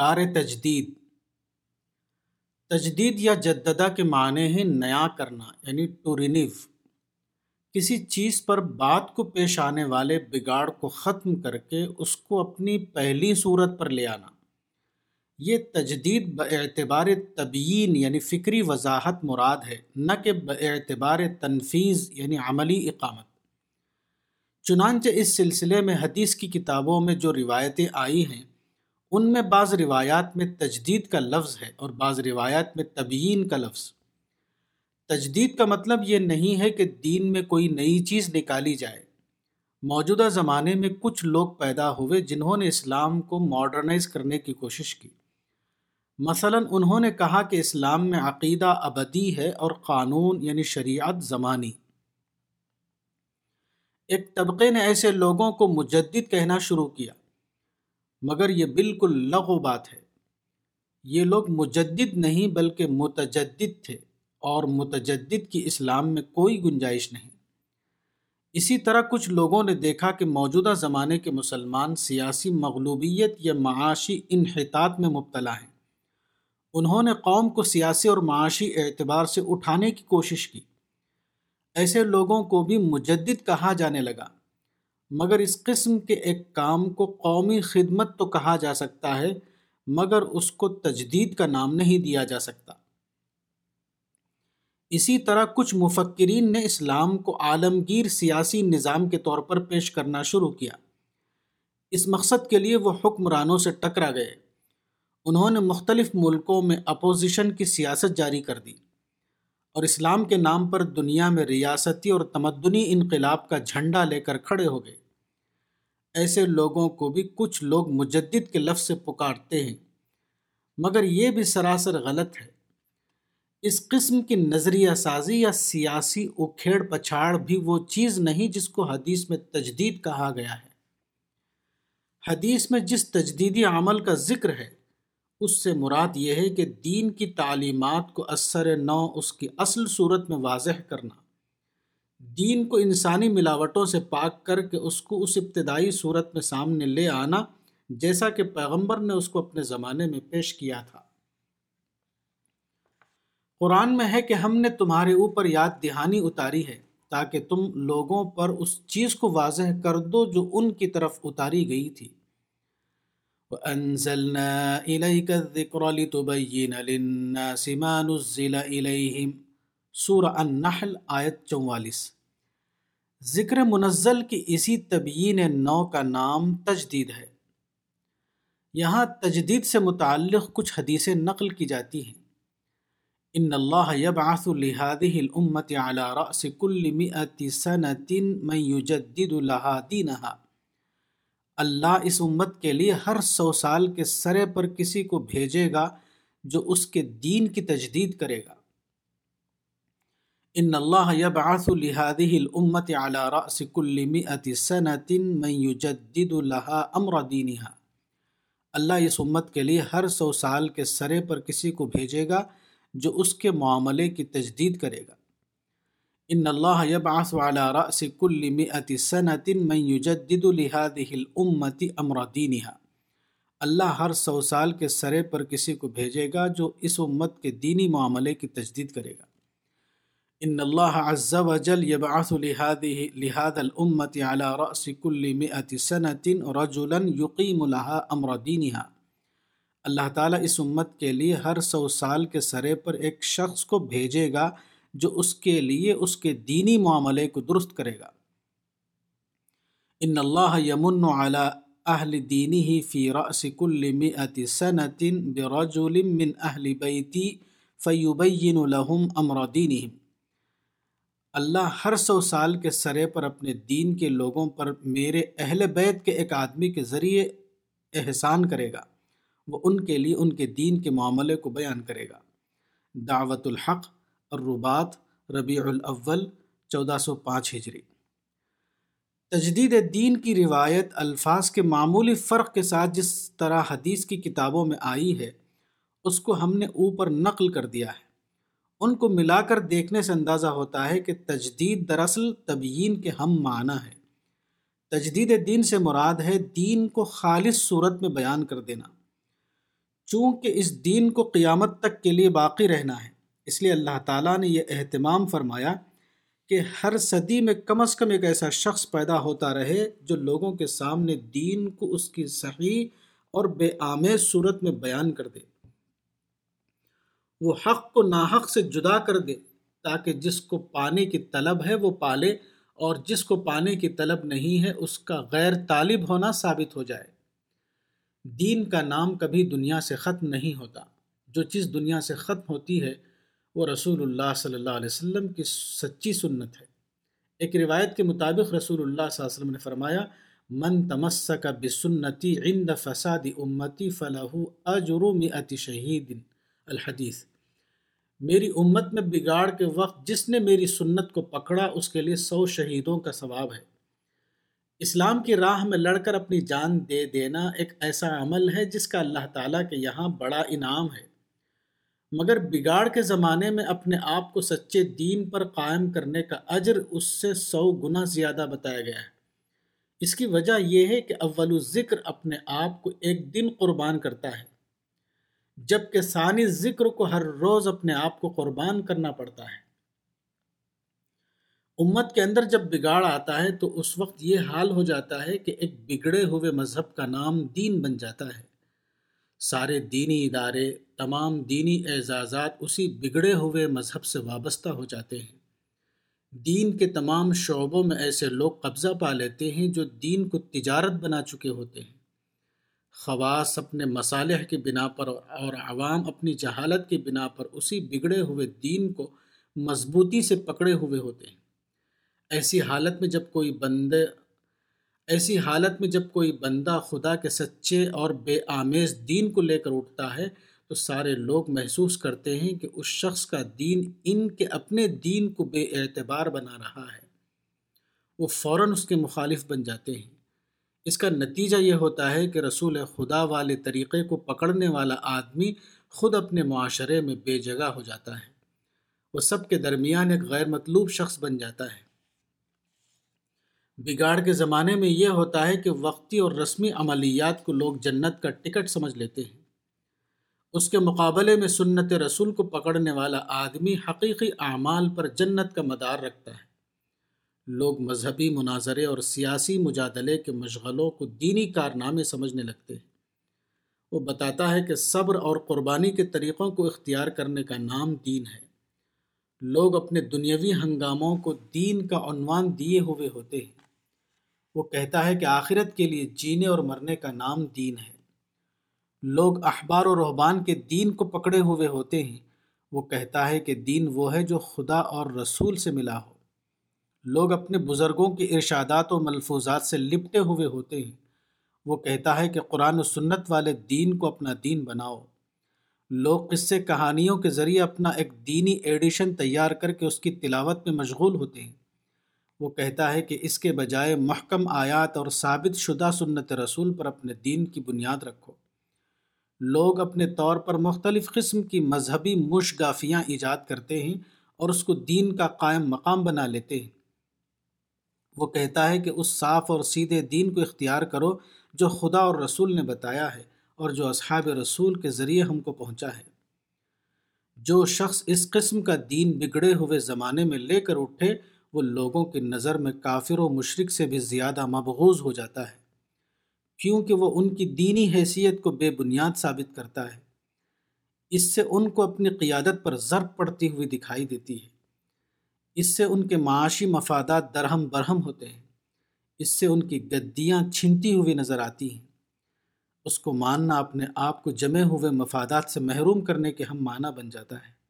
کار تجدید۔ تجدید یا جددہ کے معنی ہیں نیا کرنا یعنی ٹو رینیو کسی چیز پر بات کو پیش آنے والے بگاڑ کو ختم کر کے اس کو اپنی پہلی صورت پر لے آنا۔ یہ تجدید اعتبار تبیین یعنی فکری وضاحت مراد ہے، نہ کہ اعتبار تنفیذ یعنی عملی اقامت۔ چنانچہ اس سلسلے میں حدیث کی کتابوں میں جو روایتیں آئی ہیں ان میں بعض روایات میں تجدید کا لفظ ہے اور بعض روایات میں تبیین کا لفظ۔ تجدید کا مطلب یہ نہیں ہے کہ دین میں کوئی نئی چیز نکالی جائے۔ موجودہ زمانے میں کچھ لوگ پیدا ہوئے جنہوں نے اسلام کو ماڈرنائز کرنے کی کوشش کی۔ مثلا انہوں نے کہا کہ اسلام میں عقیدہ ابدی ہے اور قانون یعنی شریعت زمانی۔ ایک طبقے نے ایسے لوگوں کو مجدد کہنا شروع کیا۔ مگر یہ بالکل لغو بات ہے۔ یہ لوگ مجدد نہیں بلکہ متجدد تھے اور متجدد کی اسلام میں کوئی گنجائش نہیں۔ اسی طرح کچھ لوگوں نے دیکھا کہ موجودہ زمانے کے مسلمان سیاسی مغلوبیت یا معاشی انحطاط میں مبتلا ہیں۔ انہوں نے قوم کو سیاسی اور معاشی اعتبار سے اٹھانے کی کوشش کی۔ ایسے لوگوں کو بھی مجدد کہا جانے لگا۔ مگر اس قسم کے ایک کام کو قومی خدمت تو کہا جا سکتا ہے، مگر اس کو تجدید کا نام نہیں دیا جا سکتا۔ اسی طرح کچھ مفکرین نے اسلام کو عالمگیر سیاسی نظام کے طور پر پیش کرنا شروع کیا۔ اس مقصد کے لیے وہ حکمرانوں سے ٹکرا گئے۔ انہوں نے مختلف ملکوں میں اپوزیشن کی سیاست جاری کر دی۔ اور اسلام کے نام پر دنیا میں ریاستی اور تمدنی انقلاب کا جھنڈا لے کر کھڑے ہو گئے۔ ایسے لوگوں کو بھی کچھ لوگ مجدد کے لفظ سے پکارتے ہیں۔ مگر یہ بھی سراسر غلط ہے۔ اس قسم کی نظریہ سازی یا سیاسی اکھیڑ پچھاڑ بھی وہ چیز نہیں جس کو حدیث میں تجدید کہا گیا ہے۔ حدیث میں جس تجدیدی عمل کا ذکر ہے، اس سے مراد یہ ہے کہ دین کی تعلیمات کو اثر نو اس کی اصل صورت میں واضح کرنا۔ دین کو انسانی ملاوٹوں سے پاک کر کے اس کو اس ابتدائی صورت میں سامنے لے آنا، جیسا کہ پیغمبر نے اس کو اپنے زمانے میں پیش کیا تھا۔ قرآن میں ہے کہ ہم نے تمہارے اوپر یاد دہانی اتاری ہے، تاکہ تم لوگوں پر اس چیز کو واضح کر دو جو ان کی طرف اتاری گئی تھی۔ وَأَنزَلْنَا إِلَيْكَ الذِّكْرَ لِتُبَيِّنَ لِلنَّاسِ مَا نُزِّلَ إِلَيْهِمْ سورہ النحل آیت چوالیس۔ ذکر منزل کی اسی تبیین نو کا نام تجدید ہے۔ یہاں تجدید سے متعلق کچھ حدیثیں نقل کی جاتی ہیں۔ ان اللہ یبعث لهذه الامت على رأس كل مئة سنة من يجدد لها دینها اللہ اس امت کے لیے ہر سو سال کے سرے پر کسی کو بھیجے گا جو اس کے دین کی تجدید کرے گا۔ ان اللہ يبعث لهذه الامت على راس كل مئه سنه من يجدد لها امر دینها اللہ اس امت کے لیے ہر سو سال کے سرے پر کسی کو بھیجے گا جو اس کے معاملے کی تجدید کرے گا۔ ان اللہ يبعث على راس كل مئه سنه من يجدد لهذه الامه امر دینها اللہ ہر سو سال کے سرے پر کسی کو بھیجے گا جو اس امت کے دینی معاملے کی تجدید کرے گا۔ ان اللہ عز و جل يبعث لهذه لهذا الامه على راس كل 100 سنه رجلا يقيم لها امر دينها۔ اللہ تعالیٰ اس امت کے لیے ہر سو سال کے سرے پر ایک شخص کو بھیجے گا جو اس کے لیے اس کے دینی معاملے کو درست کرے گا۔ ان اللہ یمن على اہل دینه في راس كل 100 سنه برجل من اہل بیتی فیبین لهم امر دینهم اللہ ہر سو سال کے سرے پر اپنے دین کے لوگوں پر میرے اہل بیت کے ایک آدمی کے ذریعے احسان کرے گا۔ وہ ان کے لیے ان کے دین کے معاملے کو بیان کرے گا۔ دعوت الحق الربات ربیع الاول، چودہ سو پانچ ہجری۔ تجدید دین کی روایت الفاظ کے معمولی فرق کے ساتھ جس طرح حدیث کی کتابوں میں آئی ہے، اس کو ہم نے اوپر نقل کر دیا ہے۔ ان کو ملا کر دیکھنے سے اندازہ ہوتا ہے کہ تجدید دراصل تبیین کے ہم معنی ہے تجدید دین سے مراد ہے دین کو خالص صورت میں بیان کر دینا۔ چونکہ اس دین کو قیامت تک کے لیے باقی رہنا ہے، اس لیے اللہ تعالیٰ نے یہ اہتمام فرمایا کہ ہر صدی میں کم از کم ایک ایسا شخص پیدا ہوتا رہے جو لوگوں کے سامنے دین کو اس کی صحیح اور بے آمیز صورت میں بیان کر دے۔ وہ حق کو ناحق سے جدا کر دے تاکہ جس کو پانے کی طلب ہے وہ پالے اور جس کو پانے کی طلب نہیں ہے اس کا غیر طالب ہونا ثابت ہو جائے۔ دین کا نام کبھی دنیا سے ختم نہیں ہوتا۔ جو چیز دنیا سے ختم ہوتی ہے وہ رسول اللہ صلی اللہ علیہ وسلم کی سچی سنت ہے۔ ایک روایت کے مطابق رسول اللہ صلی اللہ علیہ وسلم نے فرمایا، من تمسک بسنتی عند فساد امتی فلاح اجرم ات شہید۔ الحدیث میری امت میں بگاڑ کے وقت جس نے میری سنت کو پکڑا، اس کے لیے سو شہیدوں کا ثواب ہے۔ اسلام کی راہ میں لڑ کر اپنی جان دے دینا ایک ایسا عمل ہے جس کا اللہ تعالیٰ کے یہاں بڑا انعام ہے۔ مگر بگاڑ کے زمانے میں اپنے آپ کو سچے دین پر قائم کرنے کا اجر اس سے سو گنا زیادہ بتایا گیا ہے۔ اس کی وجہ یہ ہے کہ اول ذکر اپنے آپ کو ایک دن قربان کرتا ہے۔ جبکہ ثانی ذکر کو ہر روز اپنے آپ کو قربان کرنا پڑتا ہے۔ امت کے اندر جب بگاڑ آتا ہے تو اس وقت یہ حال ہو جاتا ہے کہ ایک بگڑے ہوئے مذہب کا نام دین بن جاتا ہے۔ سارے دینی ادارے، تمام دینی اعزازات اسی بگڑے ہوئے مذہب سے وابستہ ہو جاتے ہیں۔ دین کے تمام شعبوں میں ایسے لوگ قبضہ پا لیتے ہیں جو دین کو تجارت بنا چکے ہوتے ہیں۔ خواص اپنے مصالح کی بنا پر اور عوام اپنی جہالت کی بنا پر اسی بگڑے ہوئے دین کو مضبوطی سے پکڑے ہوئے ہوتے ہیں۔ ایسی حالت میں جب کوئی بندے ایسی حالت میں جب کوئی بندہ خدا کے سچے اور بے آمیز دین کو لے کر اٹھتا ہے تو سارے لوگ محسوس کرتے ہیں کہ اس شخص کا دین ان کے اپنے دین کو بے اعتبار بنا رہا ہے۔ وہ فوراً اس کے مخالف بن جاتے ہیں۔ اس کا نتیجہ یہ ہوتا ہے کہ رسول خدا والے طریقے کو پکڑنے والا آدمی خود اپنے معاشرے میں بے جگہ ہو جاتا ہے۔ وہ سب کے درمیان ایک غیر مطلوب شخص بن جاتا ہے۔ بگاڑ کے زمانے میں یہ ہوتا ہے کہ وقتی اور رسمی عملیات کو لوگ جنت کا ٹکٹ سمجھ لیتے ہیں۔ اس کے مقابلے میں سنت رسول کو پکڑنے والا آدمی حقیقی اعمال پر جنت کا مدار رکھتا ہے۔ لوگ مذہبی مناظرے اور سیاسی مجادلے کے مشغلوں کو دینی کارنامے سمجھنے لگتے ہیں۔ وہ بتاتا ہے کہ صبر اور قربانی کے طریقوں کو اختیار کرنے کا نام دین ہے۔ لوگ اپنے دنیاوی ہنگاموں کو دین کا عنوان دیے ہوئے ہوتے ہیں۔ وہ کہتا ہے کہ آخرت کے لیے جینے اور مرنے کا نام دین ہے۔ لوگ احبار و رحبان کے دین کو پکڑے ہوئے ہوتے ہیں۔ وہ کہتا ہے کہ دین وہ ہے جو خدا اور رسول سے ملا ہو۔ لوگ اپنے بزرگوں کے ارشادات و ملفوظات سے لپٹے ہوئے ہوتے ہیں۔ وہ کہتا ہے کہ قرآن و سنت والے دین کو اپنا دین بناؤ۔ لوگ قصے کہانیوں کے ذریعے اپنا ایک دینی ایڈیشن تیار کر کے اس کی تلاوت میں مشغول ہوتے ہیں۔ وہ کہتا ہے کہ اس کے بجائے محکم آیات اور ثابت شدہ سنت رسول پر اپنے دین کی بنیاد رکھو۔ لوگ اپنے طور پر مختلف قسم کی مذہبی مشگافیاں ایجاد کرتے ہیں اور اس کو دین کا قائم مقام بنا لیتے ہیں۔ وہ کہتا ہے کہ اس صاف اور سیدھے دین کو اختیار کرو جو خدا اور رسول نے بتایا ہے اور جو اصحاب رسول کے ذریعے ہم کو پہنچا ہے۔ جو شخص اس قسم کا دین بگڑے ہوئے زمانے میں لے کر اٹھے، وہ لوگوں کی نظر میں کافر و مشرق سے بھی زیادہ مبغوض ہو جاتا ہے، کیونکہ وہ ان کی دینی حیثیت کو بے بنیاد ثابت کرتا ہے۔ اس سے ان کو اپنی قیادت پر ضرب پڑتی ہوئی دکھائی دیتی ہے۔ اس سے ان کے معاشی مفادات درہم برہم ہوتے ہیں۔ اس سے ان کی گدیاں چھنتی ہوئی نظر آتی ہیں۔ اس کو ماننا اپنے آپ کو جمے ہوئے مفادات سے محروم کرنے کے ہم معنی بن جاتا ہے۔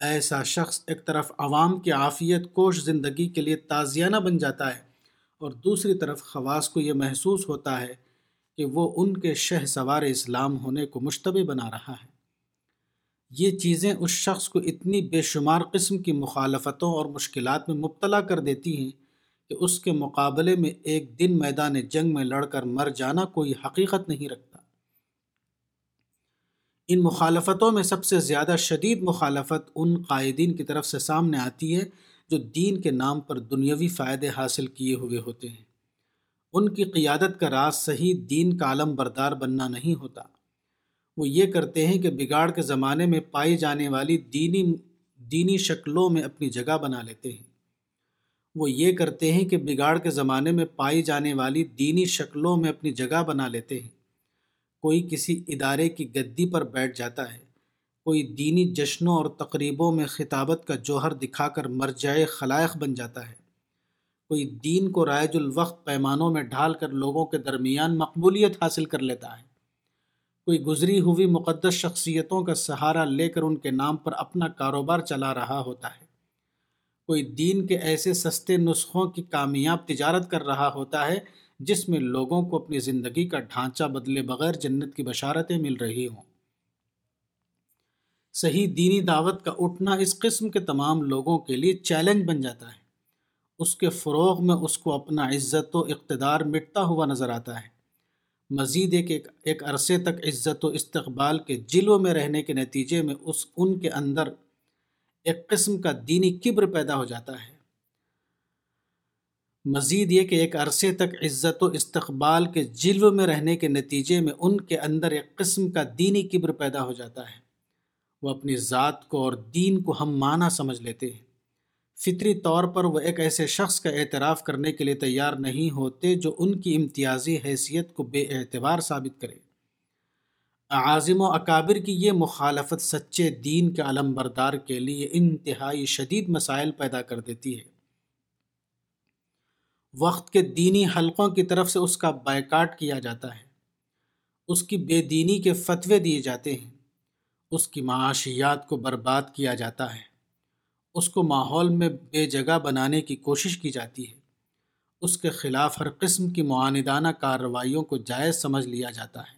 ایسا شخص ایک طرف عوام کی عافیت کوش زندگی کے لیے تازیانہ بن جاتا ہے اور دوسری طرف خواص کو یہ محسوس ہوتا ہے کہ وہ ان کے شہ سوار اسلام ہونے کو مشتبہ بنا رہا ہے۔ یہ چیزیں اس شخص کو اتنی بے شمار قسم کی مخالفتوں اور مشکلات میں مبتلا کر دیتی ہیں کہ اس کے مقابلے میں ایک دن میدان جنگ میں لڑ کر مر جانا کوئی حقیقت نہیں رکھتا۔ ان مخالفتوں میں سب سے زیادہ شدید مخالفت ان قائدین کی طرف سے سامنے آتی ہے جو دین کے نام پر دنیاوی فائدے حاصل کیے ہوئے ہوتے ہیں۔ ان کی قیادت کا راز صحیح دین کا عالم بردار بننا نہیں ہوتا۔ وہ یہ کرتے ہیں کہ بگاڑ کے زمانے میں پائی جانے والی دینی دینی شکلوں میں اپنی جگہ بنا لیتے ہیں۔ وہ یہ کرتے ہیں کہ بگاڑ کے زمانے میں پائی جانے والی دینی شکلوں میں اپنی جگہ بنا لیتے ہیں۔ کوئی کسی ادارے کی گدی پر بیٹھ جاتا ہے۔ کوئی دینی جشنوں اور تقریبوں میں خطابت کا جوہر دکھا کر مرجع خلائق بن جاتا ہے۔ کوئی دین کو رائج الوقت پیمانوں میں ڈھال کر لوگوں کے درمیان مقبولیت حاصل کر لیتا ہے۔ کوئی گزری ہوئی مقدس شخصیتوں کا سہارا لے کر ان کے نام پر اپنا کاروبار چلا رہا ہوتا ہے۔ کوئی دین کے ایسے سستے نسخوں کی کامیاب تجارت کر رہا ہوتا ہے جس میں لوگوں کو اپنی زندگی کا ڈھانچہ بدلے بغیر جنت کی بشارتیں مل رہی ہوں۔ صحیح دینی دعوت کا اٹھنا اس قسم کے تمام لوگوں کے لیے چیلنج بن جاتا ہے۔ اس کے فروغ میں اس کو اپنا عزت و اقتدار مٹتا ہوا نظر آتا ہے۔ مزید ایک ایک ایک عرصے تک عزت و استقبال کے جلوں میں رہنے کے نتیجے میں اس ان کے اندر ایک قسم کا دینی کبر پیدا ہو جاتا ہے۔ مزید یہ کہ ایک عرصے تک عزت و استقبال کے جلو میں رہنے کے نتیجے میں ان کے اندر ایک قسم کا دینی کبر پیدا ہو جاتا ہے۔ وہ اپنی ذات کو اور دین کو ہم معنی سمجھ لیتے ہیں۔ فطری طور پر وہ ایک ایسے شخص کا اعتراف کرنے کے لیے تیار نہیں ہوتے جو ان کی امتیازی حیثیت کو بے اعتبار ثابت کرے۔ عازم و اکابر کی یہ مخالفت سچے دین کے علم بردار کے لیے انتہائی شدید مسائل پیدا کر دیتی ہے۔ وقت کے دینی حلقوں کی طرف سے اس کا بائیکاٹ کیا جاتا ہے۔ اس کی بے دینی کے فتوے دیے جاتے ہیں۔ اس کی معاشیات کو برباد کیا جاتا ہے۔ اس کو ماحول میں بے جگہ بنانے کی کوشش کی جاتی ہے۔ اس کے خلاف ہر قسم کی معاندانہ کارروائیوں کو جائز سمجھ لیا جاتا ہے۔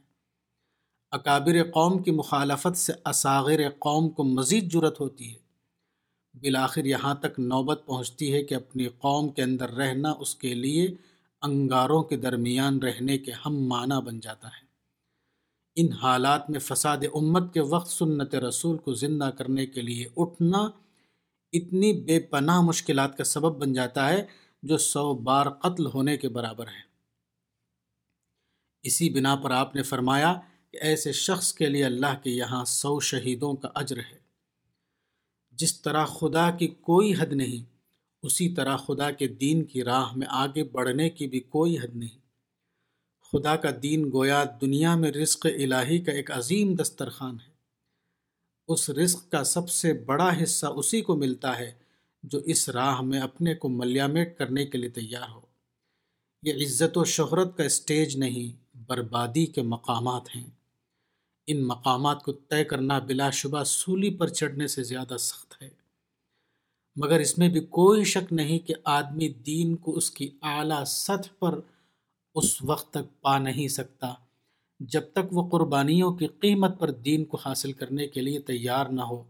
اکابر قوم کی مخالفت سے اساغر قوم کو مزید جرت ہوتی ہے۔ بالآخر یہاں تک نوبت پہنچتی ہے کہ اپنی قوم کے اندر رہنا اس کے لیے انگاروں کے درمیان رہنے کے ہم معنی بن جاتا ہے۔ ان حالات میں فساد امت کے وقت سنت رسول کو زندہ کرنے کے لیے اٹھنا اتنی بے پناہ مشکلات کا سبب بن جاتا ہے جو سو بار قتل ہونے کے برابر ہے اسی بنا پر آپ نے فرمایا کہ ایسے شخص کے لیے اللہ کے یہاں سو شہیدوں کا اجر ہے۔ جس طرح خدا کی کوئی حد نہیں، اسی طرح خدا کے دین کی راہ میں آگے بڑھنے کی بھی کوئی حد نہیں۔ خدا کا دین گویا دنیا میں رزق الہی کا ایک عظیم دسترخوان ہے۔ اس رزق کا سب سے بڑا حصہ اسی کو ملتا ہے جو اس راہ میں اپنے کو ملیامٹ کرنے کے لیے تیار ہو۔ یہ عزت و شہرت کا اسٹیج نہیں، بربادی کے مقامات ہیں۔ ان مقامات کو طے کرنا بلا شبہ سولی پر چڑھنے سے زیادہ سخت ہے۔ مگر اس میں بھی کوئی شک نہیں کہ آدمی دین کو اس کی اعلیٰ سطح پر اس وقت تک پا نہیں سکتا۔ جب تک وہ قربانیوں کی قیمت پر دین کو حاصل کرنے کے لیے تیار نہ ہو۔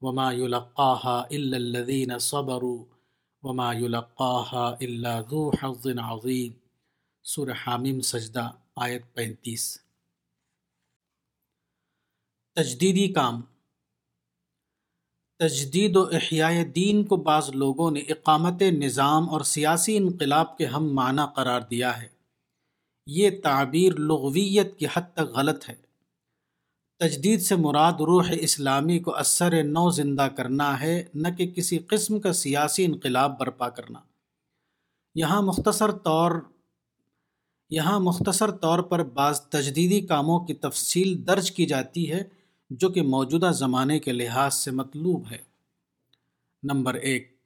وما يلقاها الا الذين صبروا وما يلقاها الا ذو حظ عظیم سورہ حامیم، سجدہ، آیت پینتیس۔ تجدیدی کام۔ تجدید و احیاء دین کو بعض لوگوں نے اقامت نظام اور سیاسی انقلاب کے ہم معنی قرار دیا ہے۔ یہ تعبیر لغویت کی حد تک غلط ہے۔ تجدید سے مراد روح اسلامی کو اثر نو زندہ کرنا ہے، نہ کہ کسی قسم کا سیاسی انقلاب برپا کرنا۔ یہاں مختصر طور، یہاں مختصر طور پر بعض تجدیدی کاموں کی تفصیل درج کی جاتی ہے، جو کہ موجودہ زمانے کے لحاظ سے مطلوب ہے۔ نمبر ایک،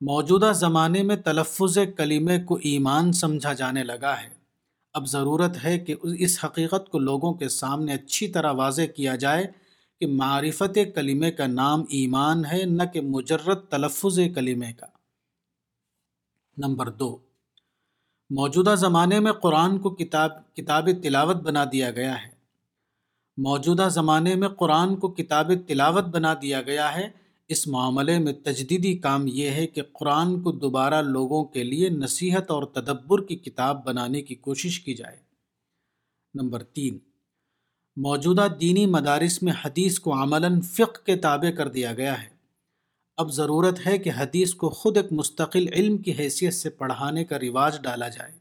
موجودہ زمانے میں تلفظ کلمے کو ایمان سمجھا جانے لگا ہے۔ اب ضرورت ہے کہ اس حقیقت کو لوگوں کے سامنے اچھی طرح واضح کیا جائے کہ معرفت کلمے کا نام ایمان ہے، نہ کہ مجرد تلفظ کلمے کا۔ نمبر دو۔ موجودہ زمانے میں قرآن کو کتاب کتاب تلاوت بنا دیا گیا ہے۔ موجودہ زمانے میں قرآن کو کتاب تلاوت بنا دیا گیا ہے۔ اس معاملے میں تجدیدی کام یہ ہے کہ قرآن کو دوبارہ لوگوں کے لیے نصیحت اور تدبر کی کتاب بنانے کی کوشش کی جائے۔ نمبر تین، موجودہ دینی مدارس میں حدیث کو عملاً فقہ کے تابع کر دیا گیا ہے۔ اب ضرورت ہے کہ حدیث کو خود ایک مستقل علم کی حیثیت سے پڑھانے کا رواج ڈالا جائے۔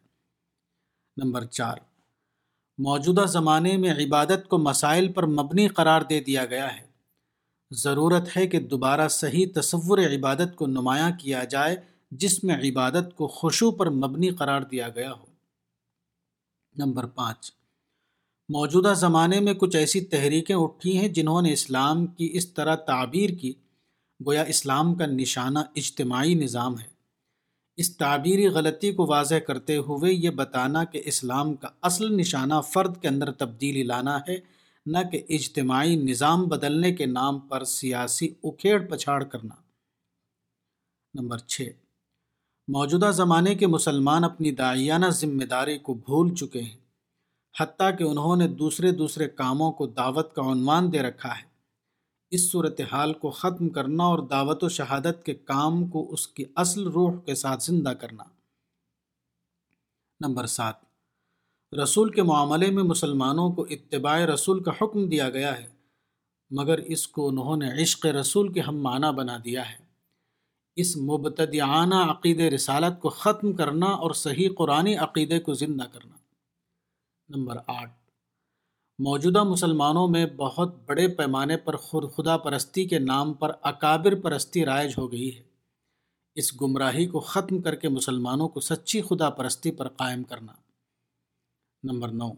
نمبر چار، موجودہ زمانے میں عبادت کو مسائل پر مبنی قرار دے دیا گیا ہے۔ ضرورت ہے کہ دوبارہ صحیح تصور عبادت کو نمایاں کیا جائے، جس میں عبادت کو خوشو پر مبنی قرار دیا گیا ہو۔ نمبر پانچ، موجودہ زمانے میں کچھ ایسی تحریکیں اٹھی ہیں جنہوں نے اسلام کی اس طرح تعبیر کی۔ گویا اسلام کا نشانہ اجتماعی نظام ہے۔ اس تعبیری غلطی کو واضح کرتے ہوئے یہ بتانا کہ اسلام کا اصل نشانہ فرد کے اندر تبدیلی لانا ہے نہ کہ اجتماعی نظام بدلنے کے نام پر سیاسی اکھیڑ پچھاڑ کرنا۔ نمبر چھ۔ موجودہ زمانے کے مسلمان اپنی دائیانہ ذمہ داری کو بھول چکے ہیں، حتیٰ کہ انہوں نے دوسرے دوسرے کاموں کو دعوت کا عنوان دے رکھا ہے۔ اس صورتحال کو ختم کرنا اور دعوت و شہادت کے کام کو اس کی اصل روح کے ساتھ زندہ کرنا۔ نمبر سات۔ رسول کے معاملے میں مسلمانوں کو اتباع رسول کا حکم دیا گیا ہے، مگر اس کو انہوں نے عشق رسول کے ہم معنی بنا دیا ہے۔ اس مبتدعانہ عقید رسالت کو ختم کرنا اور صحیح قرآن عقیدے کو زندہ کرنا۔ نمبر آٹھ۔ موجودہ مسلمانوں میں بہت بڑے پیمانے پر خود خدا پرستی کے نام پر اکابر پرستی رائج ہو گئی ہے۔ اس گمراہی کو ختم کر کے مسلمانوں کو سچی خدا پرستی پر قائم کرنا۔ نمبر نو۔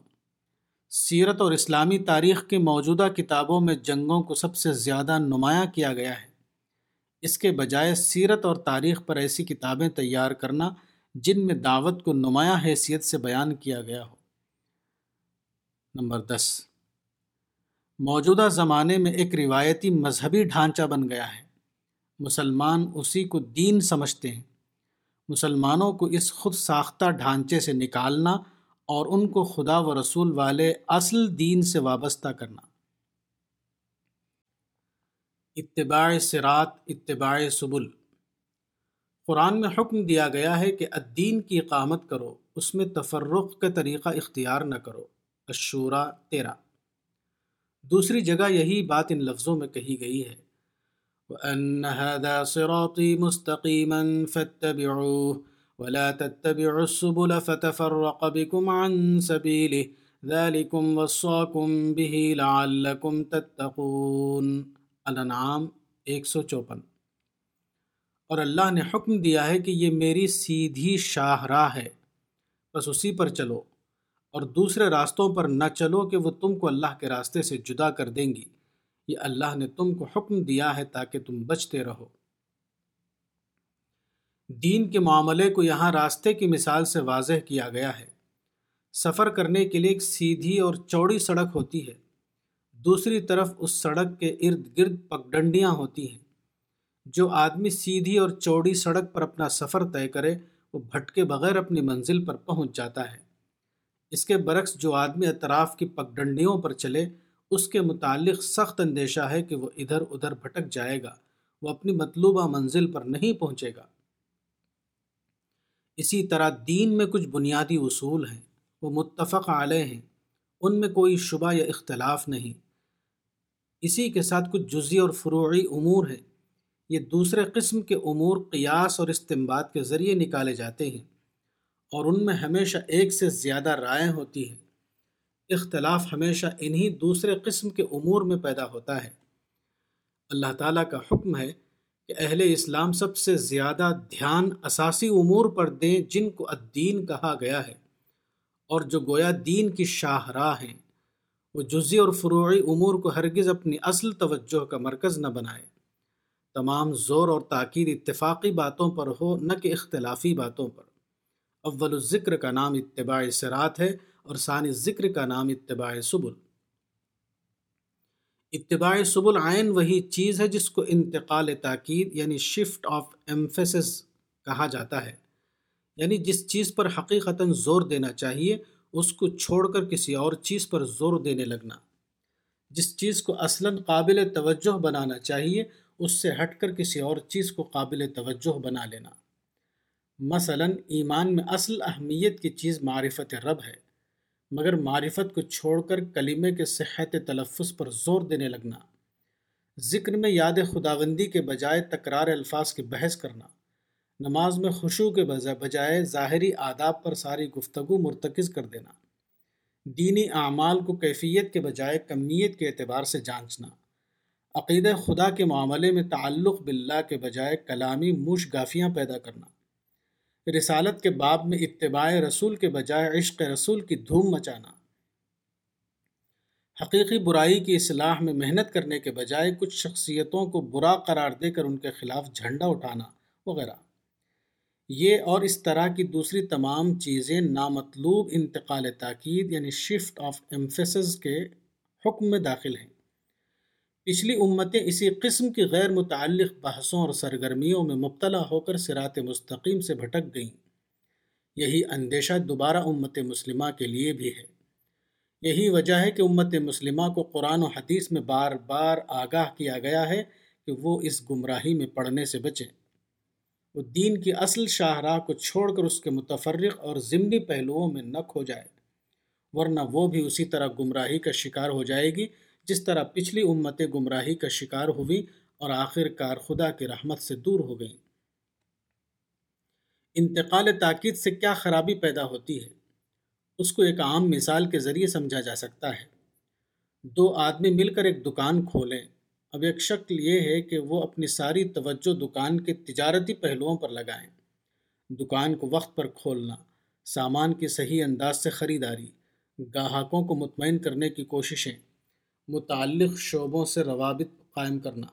سیرت اور اسلامی تاریخ کی موجودہ کتابوں میں جنگوں کو سب سے زیادہ نمایاں کیا گیا ہے۔ اس کے بجائے سیرت اور تاریخ پر ایسی کتابیں تیار کرنا جن میں دعوت کو نمایاں حیثیت سے بیان کیا گیا ہو۔ نمبر دس۔ موجودہ زمانے میں ایک روایتی مذہبی ڈھانچہ بن گیا ہے۔ مسلمان اسی کو دین سمجھتے ہیں۔ مسلمانوں کو اس خود ساختہ ڈھانچے سے نکالنا اور ان کو خدا و رسول والے اصل دین سے وابستہ کرنا۔ اتباع سرات اتباع سبل۔ قرآن میں حکم دیا گیا ہے کہ الدین کی اقامت کرو، اس میں تفرق کا طریقہ اختیار نہ کرو۔ اشورا تیرا دوسری جگہ یہی بات ان لفظوں میں کہی گئی ہے۔ وَأَنَّ هَذَا صِرَاطِي مُسْتَقِيمًا فَاتَّبِعُوهُ۔ ولا تتبعوا السبل فتفرق بكم عن سبيله. ذلكم وصاكم به لعلكم تتقون. الانعام 154 اور اللہ نے حکم دیا ہے کہ یہ میری سیدھی شاہ راہ ہے. بس اسی پر چلو اور دوسرے راستوں پر نہ چلو کہ وہ تم کو اللہ کے راستے سے جدا کر دیں گی. یہ اللہ نے تم کو حکم دیا ہے تاکہ تم بچتے رہو. دین کے معاملے کو یہاں راستے کی مثال سے واضح کیا گیا ہے۔ سفر کرنے کے لیے ایک سیدھی اور چوڑی سڑک ہوتی ہے۔ دوسری طرف اس سڑک کے ارد گرد پگڈنڈیاں ہوتی ہیں۔ جو آدمی سیدھی اور چوڑی سڑک پر اپنا سفر طے کرے، وہ بھٹکے بغیر اپنی منزل پر پہنچ جاتا ہے۔ اس کے برعکس جو آدمی اطراف کی پگڈنڈیوں پر چلے، اس کے متعلق سخت اندیشہ ہے کہ وہ ادھر ادھر بھٹک جائے گا۔ وہ اپنی مطلوبہ منزل پر نہیں پہنچے گا۔ اسی طرح دین میں کچھ بنیادی اصول ہیں، وہ متفق علیہ ہیں، ان میں کوئی شبہ یا اختلاف نہیں۔ اسی کے ساتھ کچھ جزی اور فروعی امور ہیں۔ یہ دوسرے قسم کے امور قیاس اور استمباد کے ذریعے نکالے جاتے ہیں اور ان میں ہمیشہ ایک سے زیادہ رائے ہوتی ہیں اختلاف ہمیشہ انہی دوسرے قسم کے امور میں پیدا ہوتا ہے۔ اللہ تعالیٰ کا حکم ہے کہ اہل اسلام سب سے زیادہ دھیان اساسی امور پر دیں جن کو الدین کہا گیا ہے۔ اور جو گویا دین کی شاہراہ ہیں، وہ جزی اور فروعی امور کو ہرگز اپنی اصل توجہ کا مرکز نہ بنائے۔ تمام زور اور تاکید اتفاقی باتوں پر ہو، نہ کہ اختلافی باتوں پر۔ اول الذکر کا نام اتباع سرات ہے اور ثانی ذکر کا نام اتباع سبل۔ اتباع سب العین وہی چیز ہے جس کو انتقال تاکید یعنی شفٹ آف ایمفیسس کہا جاتا ہے۔ یعنی جس چیز پر حقیقتاً زور دینا چاہیے، اس کو چھوڑ کر کسی اور چیز پر زور دینے لگنا۔ جس چیز کو اصلاً قابل توجہ بنانا چاہیے، اس سے ہٹ کر کسی اور چیز کو قابل توجہ بنا لینا۔ مثلا، ایمان میں اصل اہمیت کی چیز معرفت رب ہے۔ مگر معرفت کو چھوڑ کر کلمے کے صحت تلفظ پر زور دینے لگنا، ذکر میں یاد خداوندی کے بجائے تکرار الفاظ کی بحث کرنا، نماز میں خوشو کے بجائے ظاہری آداب پر ساری گفتگو مرتکز کر دینا، دینی اعمال کو کیفیت کے بجائے کمیت کے اعتبار سے جانچنا، عقیدہ خدا کے معاملے میں تعلق باللہ کے بجائے کلامی موش گافیاں پیدا کرنا۔ رسالت کے باب میں اتباع رسول کے بجائے عشق رسول کی دھوم مچانا۔ حقیقی برائی کی اصلاح میں محنت کرنے کے بجائے کچھ شخصیتوں کو برا قرار دے کر ان کے خلاف جھنڈا اٹھانا وغیرہ۔ یہ اور اس طرح کی دوسری تمام چیزیں نامطلوب انتقال تاکید یعنی شفٹ آف ایمفیسز کے حکم میں داخل ہیں۔ پچھلی امتیں اسی قسم کی غیر متعلق بحثوں اور سرگرمیوں میں مبتلا ہو کر سرات مستقیم سے بھٹک گئیں۔ یہی اندیشہ دوبارہ امت مسلمہ کے لیے بھی ہے۔ یہی وجہ ہے کہ امت مسلمہ کو قرآن و حدیث میں بار بار آگاہ کیا گیا ہے کہ وہ اس گمراہی میں پڑھنے سے بچیں وہ دین کی اصل شاہراہ کو چھوڑ کر اس کے متفرق اور ضمنی پہلوؤں میں نہ کھو جائے، ورنہ وہ بھی اسی طرح گمراہی کا شکار ہو جائے گی جس طرح پچھلی امتیں گمراہی کا شکار ہوئی اور آخر کار خدا کی رحمت سے دور ہو گئیں۔ انتقال تاکید سے کیا خرابی پیدا ہوتی ہے؟ اس کو ایک عام مثال کے ذریعے سمجھا جا سکتا ہے۔ دو آدمی مل کر ایک دکان کھولیں۔ اب ایک شکل یہ ہے کہ وہ اپنی ساری توجہ دکان کے تجارتی پہلوؤں پر لگائیں۔ دکان کو وقت پر کھولنا، سامان کی صحیح انداز سے خریداری، گاہکوں کو مطمئن کرنے کی کوششیں۔ متعلق شعبوں سے روابط قائم کرنا،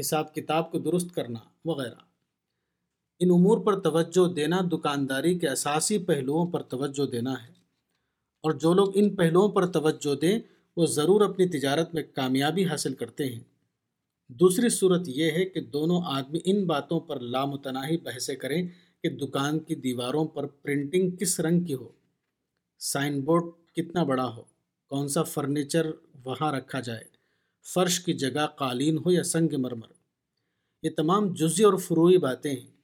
حساب کتاب کو درست کرنا وغیرہ۔ ان امور پر توجہ دینا دکانداری کے اساسی پہلوؤں پر توجہ دینا ہے۔ اور جو لوگ ان پہلوؤں پر توجہ دیں، وہ ضرور اپنی تجارت میں کامیابی حاصل کرتے ہیں۔ دوسری صورت یہ ہے کہ دونوں آدمی ان باتوں پر لامتناہی بحثیں کریں کہ دکان کی دیواروں پر پرنٹنگ کس رنگ کی ہو۔ سائن بورڈ کتنا بڑا ہو۔ کون سا فرنیچر وہاں رکھا جائے، فرش کی جگہ قالین ہو یا سنگ مرمر۔ یہ تمام جزی اور فروئی باتیں ہیں۔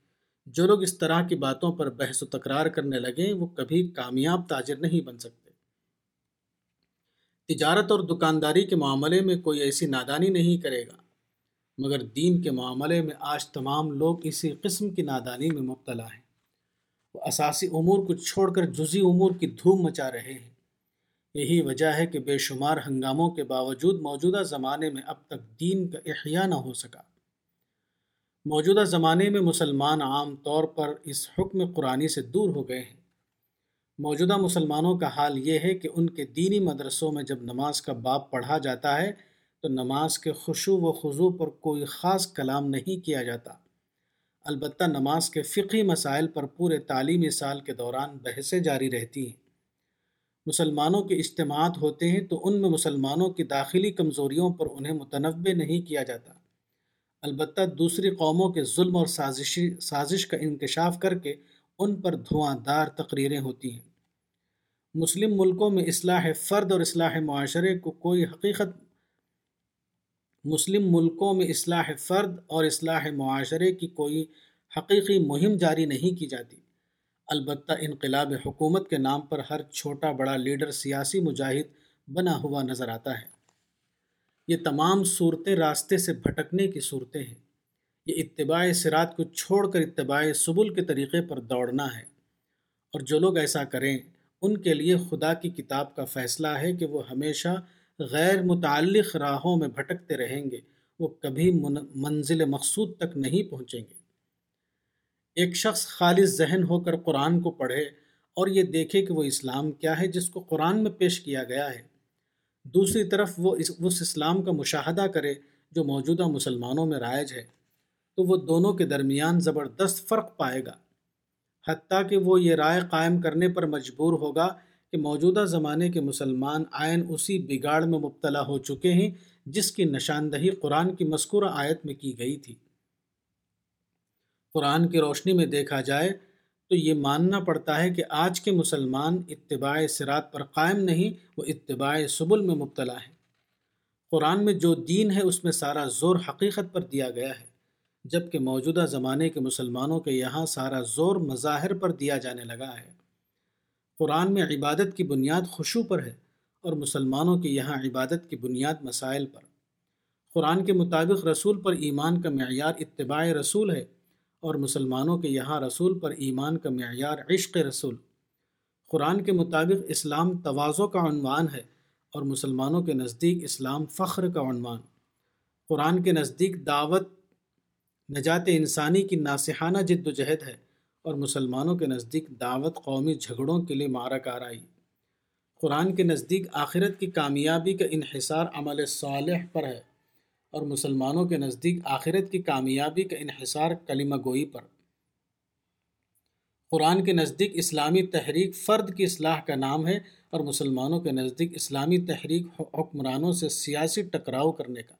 جو لوگ اس طرح کی باتوں پر بحث و تکرار کرنے لگیں وہ کبھی کامیاب تاجر نہیں بن سکتے۔ تجارت اور دکانداری کے معاملے میں کوئی ایسی نادانی نہیں کرے گا۔ مگر دین کے معاملے میں آج تمام لوگ اسی قسم کی نادانی میں مبتلا ہیں۔ وہ اساسی امور کو چھوڑ کر جزی امور کی دھوم مچا رہے ہیں۔ یہی وجہ ہے کہ بے شمار ہنگاموں کے باوجود موجودہ زمانے میں اب تک دین کا احیاء نہ ہو سکا۔ موجودہ زمانے میں مسلمان عام طور پر اس حکم قرآنی سے دور ہو گئے ہیں۔ موجودہ مسلمانوں کا حال یہ ہے کہ ان کے دینی مدرسوں میں جب نماز کا باب پڑھا جاتا ہے، تو نماز کے خوشو و خضو پر کوئی خاص کلام نہیں کیا جاتا۔ البتہ نماز کے فقی مسائل پر پورے تعلیمی سال کے دوران بحثیں جاری رہتی ہیں۔ مسلمانوں کے اجتماعات ہوتے ہیں تو ان میں مسلمانوں کی داخلی کمزوریوں پر انہیں متنوع نہیں کیا جاتا۔ البتہ دوسری قوموں کے ظلم اور سازشی سازش کا انکشاف کر کے ان پر دھواں دار تقریریں ہوتی ہیں۔ مسلم ملکوں میں اصلاح فرد اور اصلاح معاشرے کو کوئی حقیقت مسلم ملکوں میں اصلاح فرد اور اصلاح معاشرے کی کوئی حقیقی مہم جاری نہیں کی جاتی۔ البتہ انقلاب حکومت کے نام پر ہر چھوٹا بڑا لیڈر سیاسی مجاہد بنا ہوا نظر آتا ہے۔ یہ تمام صورتیں راستے سے بھٹکنے کی صورتیں ہیں۔ یہ اتباع سرات کو چھوڑ کر اتباع سبل کے طریقے پر دوڑنا ہے۔ اور جو لوگ ایسا کریں، ان کے لیے خدا کی کتاب کا فیصلہ ہے کہ وہ ہمیشہ غیر متعلق راہوں میں بھٹکتے رہیں گے۔ وہ کبھی منزل مقصود تک نہیں پہنچیں گے۔ ایک شخص خالص ذہن ہو کر قرآن کو پڑھے اور یہ دیکھے کہ وہ اسلام کیا ہے جس کو قرآن میں پیش کیا گیا ہے۔ دوسری طرف وہ اس اس اسلام کا مشاہدہ کرے جو موجودہ مسلمانوں میں رائج ہے۔ تو وہ دونوں کے درمیان زبردست فرق پائے گا۔ حتیٰ کہ وہ یہ رائے قائم کرنے پر مجبور ہوگا کہ موجودہ زمانے کے مسلمان آئین اسی بگاڑ میں مبتلا ہو چکے ہیں جس کی نشاندہی قرآن کی مذکورہ آیت میں کی گئی تھی۔ قرآن کی روشنی میں دیکھا جائے تو یہ ماننا پڑتا ہے کہ آج کے مسلمان اتباع سرات پر قائم نہیں، وہ اتباع سبل میں مبتلا ہیں۔ قرآن میں جو دین ہے، اس میں سارا زور حقیقت پر دیا گیا ہے جبکہ موجودہ زمانے کے مسلمانوں کے یہاں سارا زور مظاہر پر دیا جانے لگا ہے۔ قرآن میں عبادت کی بنیاد خوشو پر ہے اور مسلمانوں کے یہاں عبادت کی بنیاد مسائل پر۔ قرآن کے مطابق رسول پر ایمان کا معیار اتباع رسول ہے اور مسلمانوں کے یہاں رسول پر ایمان کا معیار عشق رسول۔ قرآن کے مطابق اسلام توازوں کا عنوان ہے اور مسلمانوں کے نزدیک اسلام فخر کا عنوان۔ قرآن کے نزدیک دعوت نجات انسانی کی ناسحانہ جد و جہد ہے اور مسلمانوں کے نزدیک دعوت قومی جھگڑوں کے لیے مارا کارائی قرآن کے نزدیک آخرت کی کامیابی کا انحصار عمل صالح پر ہے۔ اور مسلمانوں کے نزدیک آخرت کی کامیابی کا انحصار کلمہ گوئی پر۔ قرآن کے نزدیک اسلامی تحریک فرد کی اصلاح کا نام ہے اور مسلمانوں کے نزدیک اسلامی تحریک حکمرانوں سے سیاسی ٹکراؤ کرنے کا۔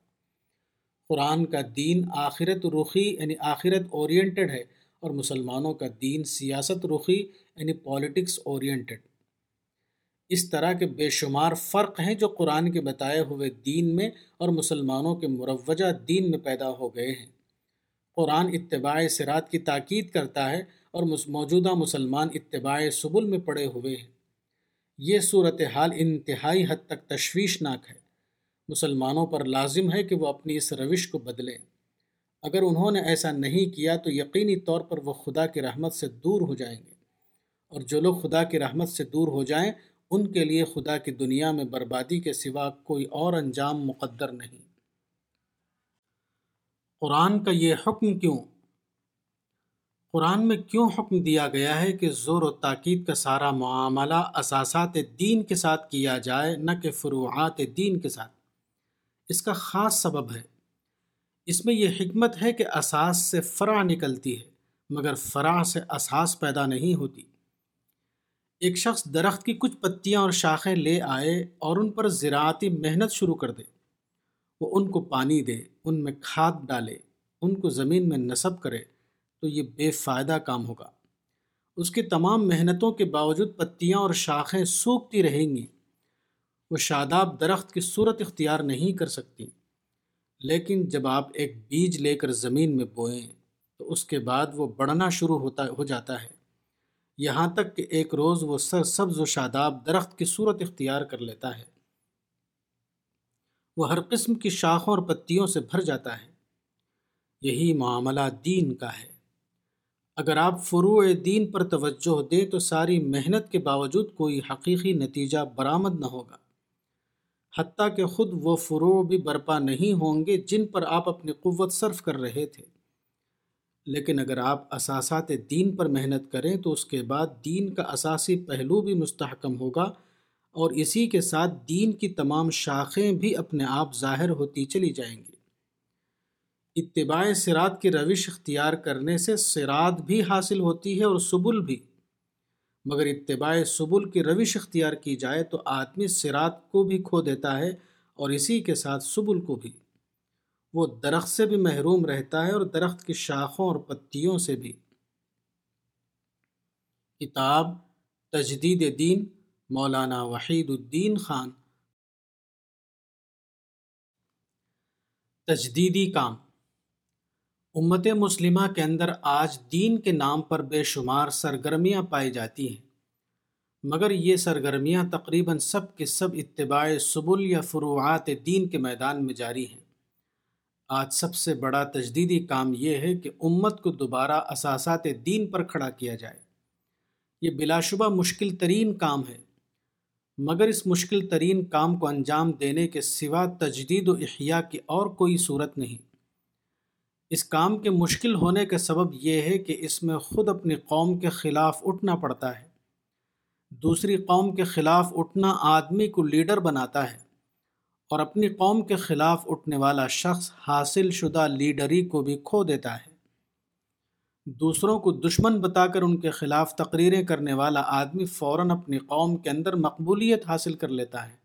قرآن کا دین آخرت رخی یعنی آخرت اورینٹڈ ہے اور مسلمانوں کا دین سیاست رخی یعنی پالیٹکس اورینٹڈ اس طرح کے بے شمار فرق ہیں جو قرآن کے بتائے ہوئے دین میں اور مسلمانوں کے مروجہ دین میں پیدا ہو گئے ہیں۔ قرآن اتباع سرات کی تاکید کرتا ہے اور موجودہ مسلمان اتباع سبل میں پڑے ہوئے ہیں۔ یہ صورتحال انتہائی حد تک تشویشناک ہے۔ مسلمانوں پر لازم ہے کہ وہ اپنی اس روش کو بدلیں۔ اگر انہوں نے ایسا نہیں کیا تو یقینی طور پر وہ خدا کی رحمت سے دور ہو جائیں گے۔ اور جو لوگ خدا کی رحمت سے دور ہو جائیں ان کے لیے خدا کی دنیا میں بربادی کے سوا کوئی اور انجام مقدر نہیں۔ قرآن کا یہ حکم کیوں؟ قرآن میں کیوں حکم دیا گیا ہے کہ زور و تاکید کا سارا معاملہ اساسات دین کے ساتھ کیا جائے، نہ کہ فروعات دین کے ساتھ؟ اس کا خاص سبب ہے۔ اس میں یہ حکمت ہے کہ اساس سے فرع نکلتی ہے، مگر فرع سے اساس پیدا نہیں ہوتی۔ ایک شخص درخت کی کچھ پتیاں اور شاخیں لے آئے اور ان پر زراعتی محنت شروع کر دے۔ وہ ان کو پانی دے، ان میں کھاد ڈالے، ان کو زمین میں نصب کرے تو یہ بے فائدہ کام ہوگا۔ اس کی تمام محنتوں کے باوجود پتیاں اور شاخیں سوکھتی رہیں گی۔ وہ شاداب درخت کی صورت اختیار نہیں کر سکتی۔ لیکن جب آپ ایک بیج لے کر زمین میں بوئیں تو اس کے بعد وہ بڑھنا شروع ہوتا، ہو جاتا ہے۔ یہاں تک کہ ایک روز وہ سر سبز و شاداب درخت کی صورت اختیار کر لیتا ہے۔ وہ ہر قسم کی شاخوں اور پتیوں سے بھر جاتا ہے۔ یہی معاملہ دین کا ہے۔ اگر آپ فروع دین پر توجہ دیں تو ساری محنت کے باوجود کوئی حقیقی نتیجہ برآمد نہ ہوگا۔ حتیٰ کہ خود وہ فروع بھی برپا نہیں ہوں گے جن پر آپ اپنی قوت صرف کر رہے تھے۔ لیکن اگر آپ اساسات دین پر محنت کریں تو اس کے بعد دین کا اساسی پہلو بھی مستحکم ہوگا اور اسی کے ساتھ دین کی تمام شاخیں بھی اپنے آپ ظاہر ہوتی چلی جائیں گی۔ اتباع سرات کی روش اختیار کرنے سے سرات بھی حاصل ہوتی ہے اور سبل بھی۔ مگر اتباع سبل کی روش اختیار کی جائے تو آدمی سرات کو بھی کھو دیتا ہے اور اسی کے ساتھ سبل کو بھی۔ وہ درخت سے بھی محروم رہتا ہے اور درخت کی شاخوں اور پتیوں سے بھی۔ کتاب تجدید دین، مولانا وحید الدین خان۔ تجدیدی کام۔ امت مسلمہ کے اندر آج دین کے نام پر بے شمار سرگرمیاں پائی جاتی ہیں۔ مگر یہ سرگرمیاں تقریباً سب کے سب اتباع سبل یا فروعات دین کے میدان میں جاری ہیں۔ آج سب سے بڑا تجدیدی کام یہ ہے کہ امت کو دوبارہ اساسات دین پر کھڑا کیا جائے۔ یہ بلا شبہ مشکل ترین کام ہے، مگر اس مشکل ترین کام کو انجام دینے کے سوا تجدید و احیاء کی اور کوئی صورت نہیں۔ اس کام کے مشکل ہونے کا سبب یہ ہے کہ اس میں خود اپنی قوم کے خلاف اٹھنا پڑتا ہے۔ دوسری قوم کے خلاف اٹھنا آدمی کو لیڈر بناتا ہے۔ اور اپنی قوم کے خلاف اٹھنے والا شخص حاصل شدہ لیڈری کو بھی کھو دیتا ہے۔ دوسروں کو دشمن بتا کر ان کے خلاف تقریریں کرنے والا آدمی فوراً اپنی قوم کے اندر مقبولیت حاصل کر لیتا ہے۔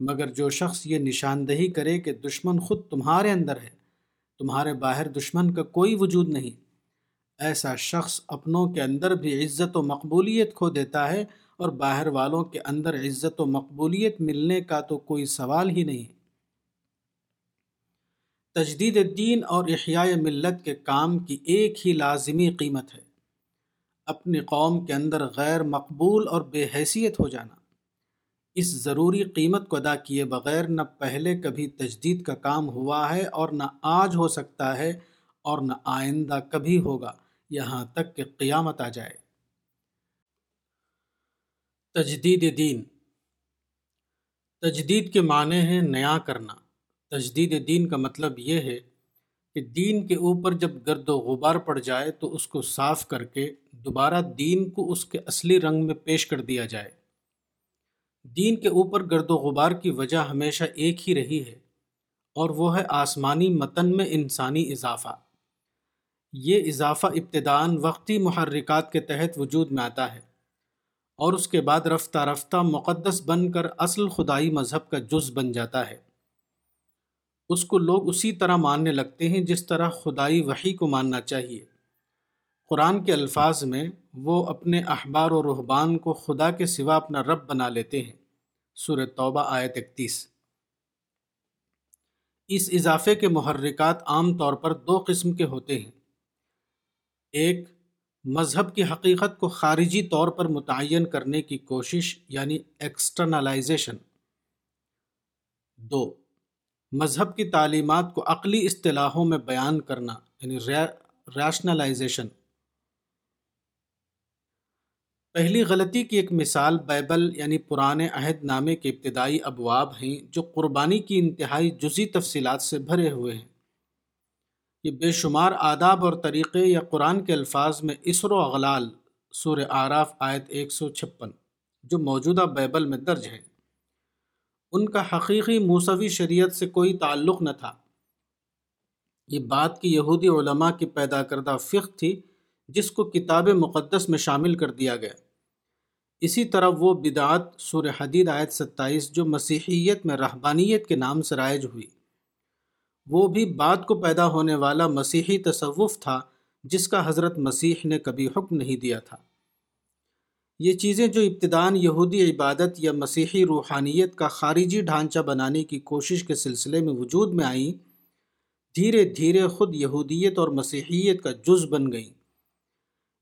مگر جو شخص یہ نشاندہی کرے کہ دشمن خود تمہارے اندر ہے، تمہارے باہر دشمن کا کوئی وجود نہیں۔ ایسا شخص اپنوں کے اندر بھی عزت و مقبولیت کھو دیتا ہے اور باہر والوں کے اندر عزت و مقبولیت ملنے کا تو کوئی سوال ہی نہیں۔ تجدید دین اور احیاء ملت کے کام کی ایک ہی لازمی قیمت ہے۔ اپنی قوم کے اندر غیر مقبول اور بے حیثیت ہو جانا۔ اس ضروری قیمت کو ادا کیے بغیر نہ پہلے کبھی تجدید کا کام ہوا ہے اور نہ آج ہو سکتا ہے اور نہ آئندہ کبھی ہوگا۔ یہاں تک کہ قیامت آ جائے۔ تجدید دین۔ تجدید کے معنی ہیں نیا کرنا۔ تجدید دین کا مطلب یہ ہے کہ دین کے اوپر جب گرد و غبار پڑ جائے تو اس کو صاف کر کے دوبارہ دین کو اس کے اصلی رنگ میں پیش کر دیا جائے۔ دین کے اوپر گرد و غبار کی وجہ ہمیشہ ایک ہی رہی ہے اور وہ ہے آسمانی متن میں انسانی اضافہ۔ یہ اضافہ ابتدان وقتی محرکات کے تحت وجود میں آتا ہے۔ اور اس کے بعد رفتہ رفتہ مقدس بن کر اصل خدائی مذہب کا جز بن جاتا ہے۔ اس کو لوگ اسی طرح ماننے لگتے ہیں جس طرح خدائی وحی کو ماننا چاہیے۔ قرآن کے الفاظ میں وہ اپنے احبار و رحبان کو خدا کے سوا اپنا رب بنا لیتے ہیں۔ سور توبہ آیت اکتیس۔ اس اضافے کے محرکات عام طور پر دو قسم کے ہوتے ہیں۔ ایک مذہب کی حقیقت کو خارجی طور پر متعین کرنے کی کوشش یعنی ایکسٹرنلائزیشن دو، مذہب کی تعلیمات کو عقلی اصطلاحوں میں بیان کرنا یعنی ریشنلائزیشن پہلی غلطی کی ایک مثال بائبل یعنی پرانے عہد نامے کے ابتدائی ابواب ہیں جو قربانی کی انتہائی جزی تفصیلات سے بھرے ہوئے ہیں۔ یہ بے شمار آداب اور طریقے یا قرآن کے الفاظ میں اسر و اغلال سور آراف آیت ایک سو چھپن، جو موجودہ بیبل میں درج ہے۔ ان کا حقیقی موسوی شریعت سے کوئی تعلق نہ تھا۔ یہ بات کی یہودی علماء کی پیدا کردہ فقہ تھی، جس کو کتاب مقدس میں شامل کر دیا گیا۔ اسی طرح وہ بدعت سور حدید آیت ستائیس، جو مسیحیت میں رہبانیت کے نام سے رائج ہوئی۔ وہ بھی بعد کو پیدا ہونے والا مسیحی تصوف تھا، جس کا حضرت مسیح نے کبھی حکم نہیں دیا تھا۔ یہ چیزیں جو ابتدان یہودی عبادت یا مسیحی روحانیت کا خارجی ڈھانچہ بنانے کی کوشش کے سلسلے میں وجود میں آئیں، دھیرے دھیرے خود یہودیت اور مسیحیت کا جز بن گئیں۔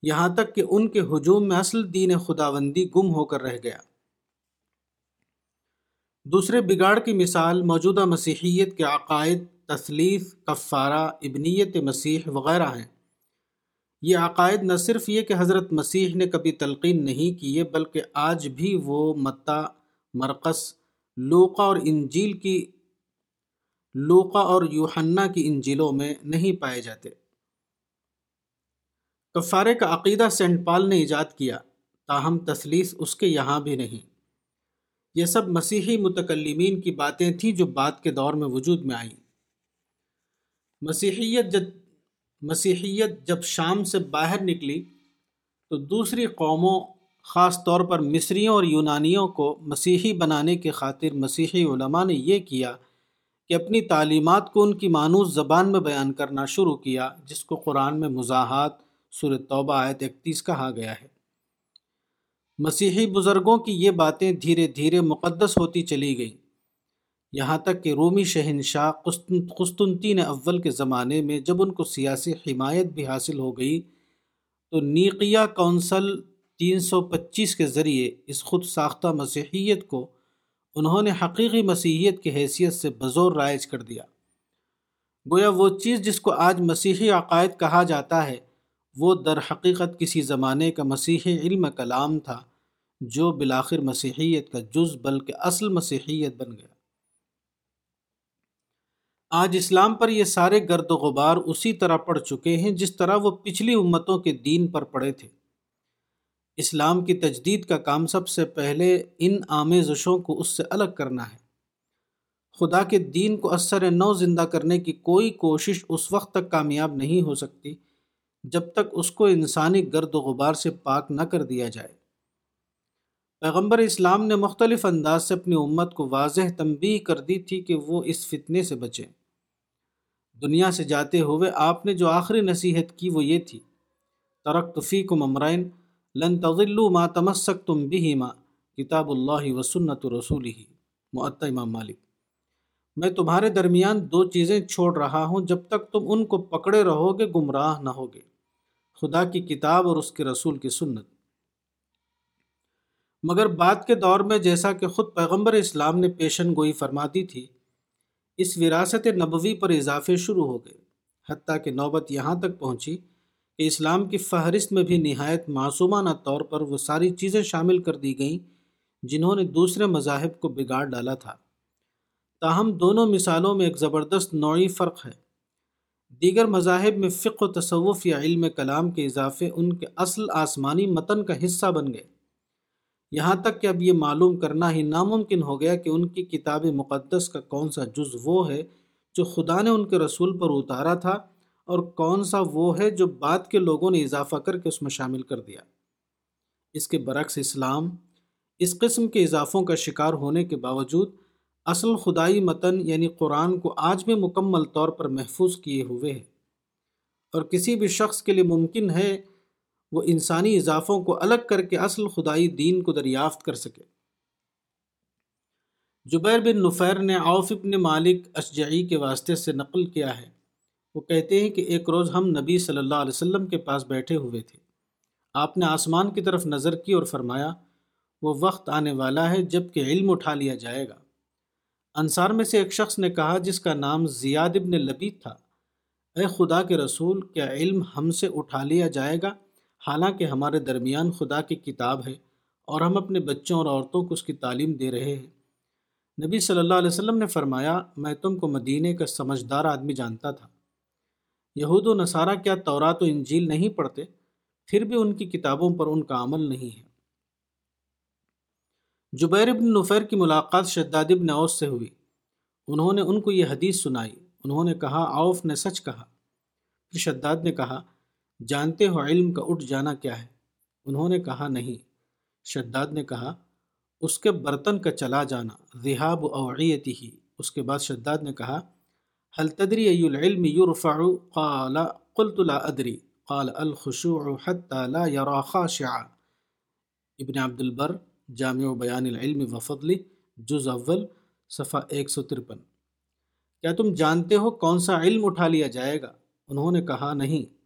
یہاں تک کہ ان کے ہجوم میں اصل دین خداوندی گم ہو کر رہ گیا۔ دوسرے بگاڑ کی مثال موجودہ مسیحیت کے عقائد تثلیث کفارہ، ابنیت مسیح وغیرہ ہیں۔ یہ عقائد نہ صرف یہ کہ حضرت مسیح نے کبھی تلقین نہیں کیے بلکہ آج بھی وہ متا مرکز لوقا اور انجیل کی، لوقا اور یوحنا کی انجیلوں میں نہیں پائے جاتے۔ کفارے کا عقیدہ سینٹ پال نے ایجاد کیا، تاہم تثلیث اس کے یہاں بھی نہیں۔ یہ سب مسیحی متکلمین کی باتیں تھیں جو بعد کے دور میں وجود میں آئیں۔ مسیحیت جب مسیحیت جب شام سے باہر نکلی تو دوسری قوموں، خاص طور پر مصریوں اور یونانیوں کو مسیحی بنانے کے خاطر مسیحی علماء نے یہ کیا کہ اپنی تعلیمات کو ان کی مانوس زبان میں بیان کرنا شروع کیا، جس کو قرآن میں مزاحات سور توبہ، آیت اکتیس کہا گیا ہے۔ مسیحی بزرگوں کی یہ باتیں دھیرے دھیرے مقدس ہوتی چلی گئیں۔ یہاں تک کہ رومی شہنشاہ قسطنطین اول کے زمانے میں جب ان کو سیاسی حمایت بھی حاصل ہو گئی تو نیقیہ کونسل تین سو پچیس کے ذریعے اس خود ساختہ مسیحیت کو انہوں نے حقیقی مسیحیت کی حیثیت سے بزور رائج کر دیا۔ گویا وہ چیز جس کو آج مسیحی عقائد کہا جاتا ہے، وہ در حقیقت کسی زمانے کا مسیحی علم کلام تھا جو بلاخر مسیحیت کا جز بلکہ اصل مسیحیت بن گیا۔ آج اسلام پر یہ سارے گرد و غبار اسی طرح پڑ چکے ہیں جس طرح وہ پچھلی امتوں کے دین پر پڑے تھے۔ اسلام کی تجدید کا کام سب سے پہلے ان آمیزشوں کو اس سے الگ کرنا ہے۔ خدا کے دین کو اثر نو زندہ کرنے کی کوئی کوشش اس وقت تک کامیاب نہیں ہو سکتی جب تک اس کو انسانی گرد و غبار سے پاک نہ کر دیا جائے۔ پیغمبر اسلام نے مختلف انداز سے اپنی امت کو واضح تنبیہ کر دی تھی کہ وہ اس فتنے سے بچیں۔ دنیا سے جاتے ہوئے آپ نے جو آخری نصیحت کی وہ یہ تھی ترک فی کو ممرائن لن تغلو ما تمسک تم بھی ماں کتاب اللہ و سنت رسول ہی معطا امام مالک، میں تمہارے درمیان دو چیزیں چھوڑ رہا ہوں، جب تک تم ان کو پکڑے رہو گے گمراہ نہ ہوگے۔ خدا کی کتاب اور اس کے رسول کی سنت۔ مگر بعد کے دور میں جیسا کہ خود پیغمبر اسلام نے پیشن گوئی فرما دی تھی اس وراثت نبوی پر اضافے شروع ہو گئے، حتیٰ کہ نوبت یہاں تک پہنچی کہ اسلام کی فہرست میں بھی نہایت معصومانہ طور پر وہ ساری چیزیں شامل کر دی گئیں جنہوں نے دوسرے مذاہب کو بگاڑ ڈالا تھا۔ تاہم، دونوں مثالوں میں ایک زبردست نوعی فرق ہے۔ دیگر مذاہب میں فقہ و تصوف یا علم کلام کے اضافے ان کے اصل آسمانی متن کا حصہ بن گئے۔ یہاں تک کہ اب یہ معلوم کرنا ہی ناممکن ہو گیا کہ ان کی کتاب مقدس کا کون سا جز وہ ہے جو خدا نے ان کے رسول پر اتارا تھا اور کون سا وہ ہے جو بعد کے لوگوں نے اضافہ کر کے اس میں شامل کر دیا۔ اس کے برعکس اسلام اس قسم کے اضافوں کا شکار ہونے کے باوجود اصل خدائی متن یعنی قرآن کو آج بھی مکمل طور پر محفوظ کیے ہوئے ہے اور کسی بھی شخص کے لیے ممکن ہے وہ انسانی اضافوں کو الگ کر کے اصل خدائی دین کو دریافت کر سکے۔ جبیر بن نفیر نے عوف ابن مالک اشجعی کے واسطے سے نقل کیا ہے۔ وہ کہتے ہیں کہ ایک روز ہم نبی صلی اللہ علیہ وسلم کے پاس بیٹھے ہوئے تھے۔ آپ نے آسمان کی طرف نظر کی اور فرمایا، وہ وقت آنے والا ہے جبکہ علم اٹھا لیا جائے گا۔ انصار میں سے ایک شخص نے کہا جس کا نام زیاد ابن لبید تھا، اے خدا کے رسول، کیا علم ہم سے اٹھا لیا جائے گا؟ حالانکہ ہمارے درمیان خدا کی کتاب ہے اور ہم اپنے بچوں اور عورتوں کو اس کی تعلیم دے رہے ہیں۔ نبی صلی اللہ علیہ وسلم نے فرمایا، میں تم کو مدینہ کا سمجھدار آدمی جانتا تھا۔ یہود و نصارہ کیا تورات و انجیل نہیں پڑھتے؟ پھر بھی ان کی کتابوں پر ان کا عمل نہیں ہے۔ جبیر ابن نفیر کی ملاقات شداد ابن اوس سے ہوئی۔ انہوں نے ان کو یہ حدیث سنائی۔ انہوں نے کہا عوف نے سچ کہا۔ پھر شداد نے کہا جانتے ہو علم کا اٹھ جانا کیا ہے؟ انہوں نے کہا، نہیں۔ شداد نے کہا، اس کے برتن کا چلا جانا، ذہاب اوعیتی ہی۔ اس کے بعد شداد نے کہا حل تدری ای العلم یرفع؟ قال، قلت لا ادری۔ قال، الخشوع حتى لا يرى خاشعا۔ ابن عبد البر جامع و بیان العلم و فضلی جز اول، صفحہ ایک سو ترپن۔ کیا تم جانتے ہو کون سا علم اٹھا لیا جائے گا؟ انہوں نے کہا، نہیں۔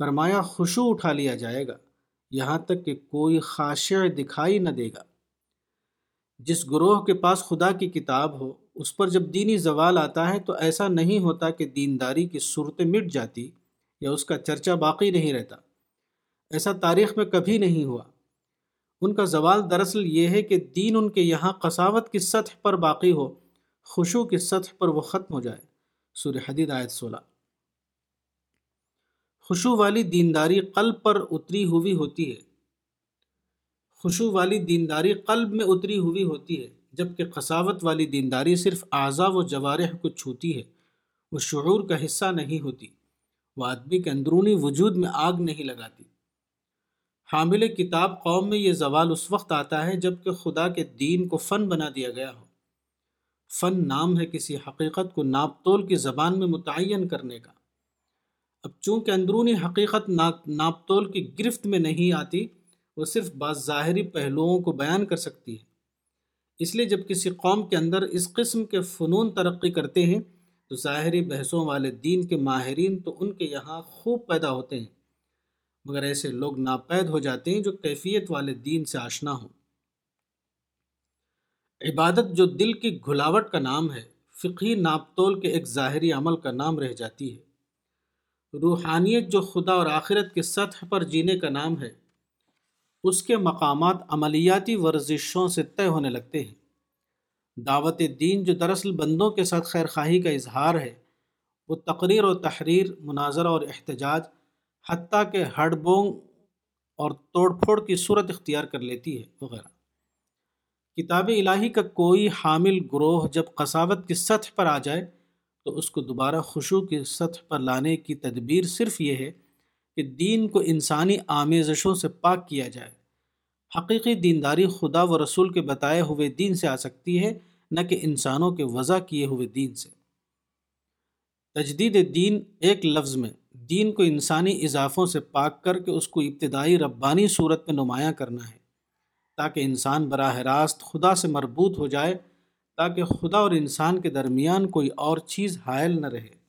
فرمایا، خوشو اٹھا لیا جائے گا، یہاں تک کہ کوئی خاشع دکھائی نہ دے گا۔ جس گروہ کے پاس خدا کی کتاب ہو، اس پر جب دینی زوال آتا ہے تو ایسا نہیں ہوتا کہ دینداری کی صورتیں مٹ جاتی یا اس کا چرچا باقی نہیں رہتا۔ ایسا تاریخ میں کبھی نہیں ہوا۔ ان کا زوال دراصل یہ ہے کہ دین ان کے یہاں قصاوت کی سطح پر باقی ہو، خوشو کی سطح پر وہ ختم ہو جائے۔ سور حدید آیت سولہ۔ خوشو والی دینداری قلب پر اتری ہوئی ہوتی ہے۔ خوشو والی دینداری قلب میں اتری ہوئی ہوتی ہے، جبکہ قصاوت والی دینداری صرف اعضاء و جوارح کو چھوتی ہے، وہ شعور کا حصہ نہیں ہوتی۔ وہ آدمی کے اندرونی وجود میں آگ نہیں لگاتی۔ حامل کتاب قوم میں یہ زوال اس وقت آتا ہے جبکہ خدا کے دین کو فن بنا دیا گیا ہو۔ فن نام ہے کسی حقیقت کو ناپ تول کی زبان میں متعین کرنے کا۔ اب چونکہ اندرونی حقیقت ناپتول کی گرفت میں نہیں آتی، وہ صرف بعض ظاہری پہلوؤں کو بیان کر سکتی ہے۔ اس لیے جب کسی قوم کے اندر اس قسم کے فنون ترقی کرتے ہیں، تو ظاہری بحثوں والے دین کے ماہرین تو ان کے یہاں خوب پیدا ہوتے ہیں۔ مگر ایسے لوگ ناپید ہو جاتے ہیں جو کیفیت والے دین سے آشنا ہوں۔ عبادت جو دل کی گھلاوٹ کا نام ہے، فقہی ناپ تول کے ایک ظاہری عمل کا نام رہ جاتی ہے۔ روحانیت جو خدا اور آخرت کے سطح پر جینے کا نام ہے، اس کے مقامات عملیاتی ورزشوں سے طے ہونے لگتے ہیں۔ دعوت دین جو دراصل بندوں کے ساتھ خیر خواہی کا اظہار ہے، وہ تقریر و تحریر، مناظرہ اور احتجاج، حتیٰ کہ ہڈ بونگ اور توڑ پھوڑ کی صورت اختیار کر لیتی ہے، وغیرہ۔ کتاب الہی کا کوئی حامل گروہ جب قصاوت کی سطح پر آ جائے تو اس کو دوبارہ خوشو کی سطح پر لانے کی تدبیر صرف یہ ہے کہ دین کو انسانی آمیزشوں سے پاک کیا جائے۔ حقیقی دینداری خدا و رسول کے بتائے ہوئے دین سے آ سکتی ہے، نہ کہ انسانوں کے وضع کیے ہوئے دین سے۔ تجدید دین ایک لفظ میں، دین کو انسانی اضافوں سے پاک کر کے اس کو ابتدائی ربانی صورت میں نمایاں کرنا ہے، تاکہ انسان براہ راست خدا سے مربوط ہو جائے تاکہ خدا اور انسان کے درمیان کوئی اور چیز حائل نہ رہے۔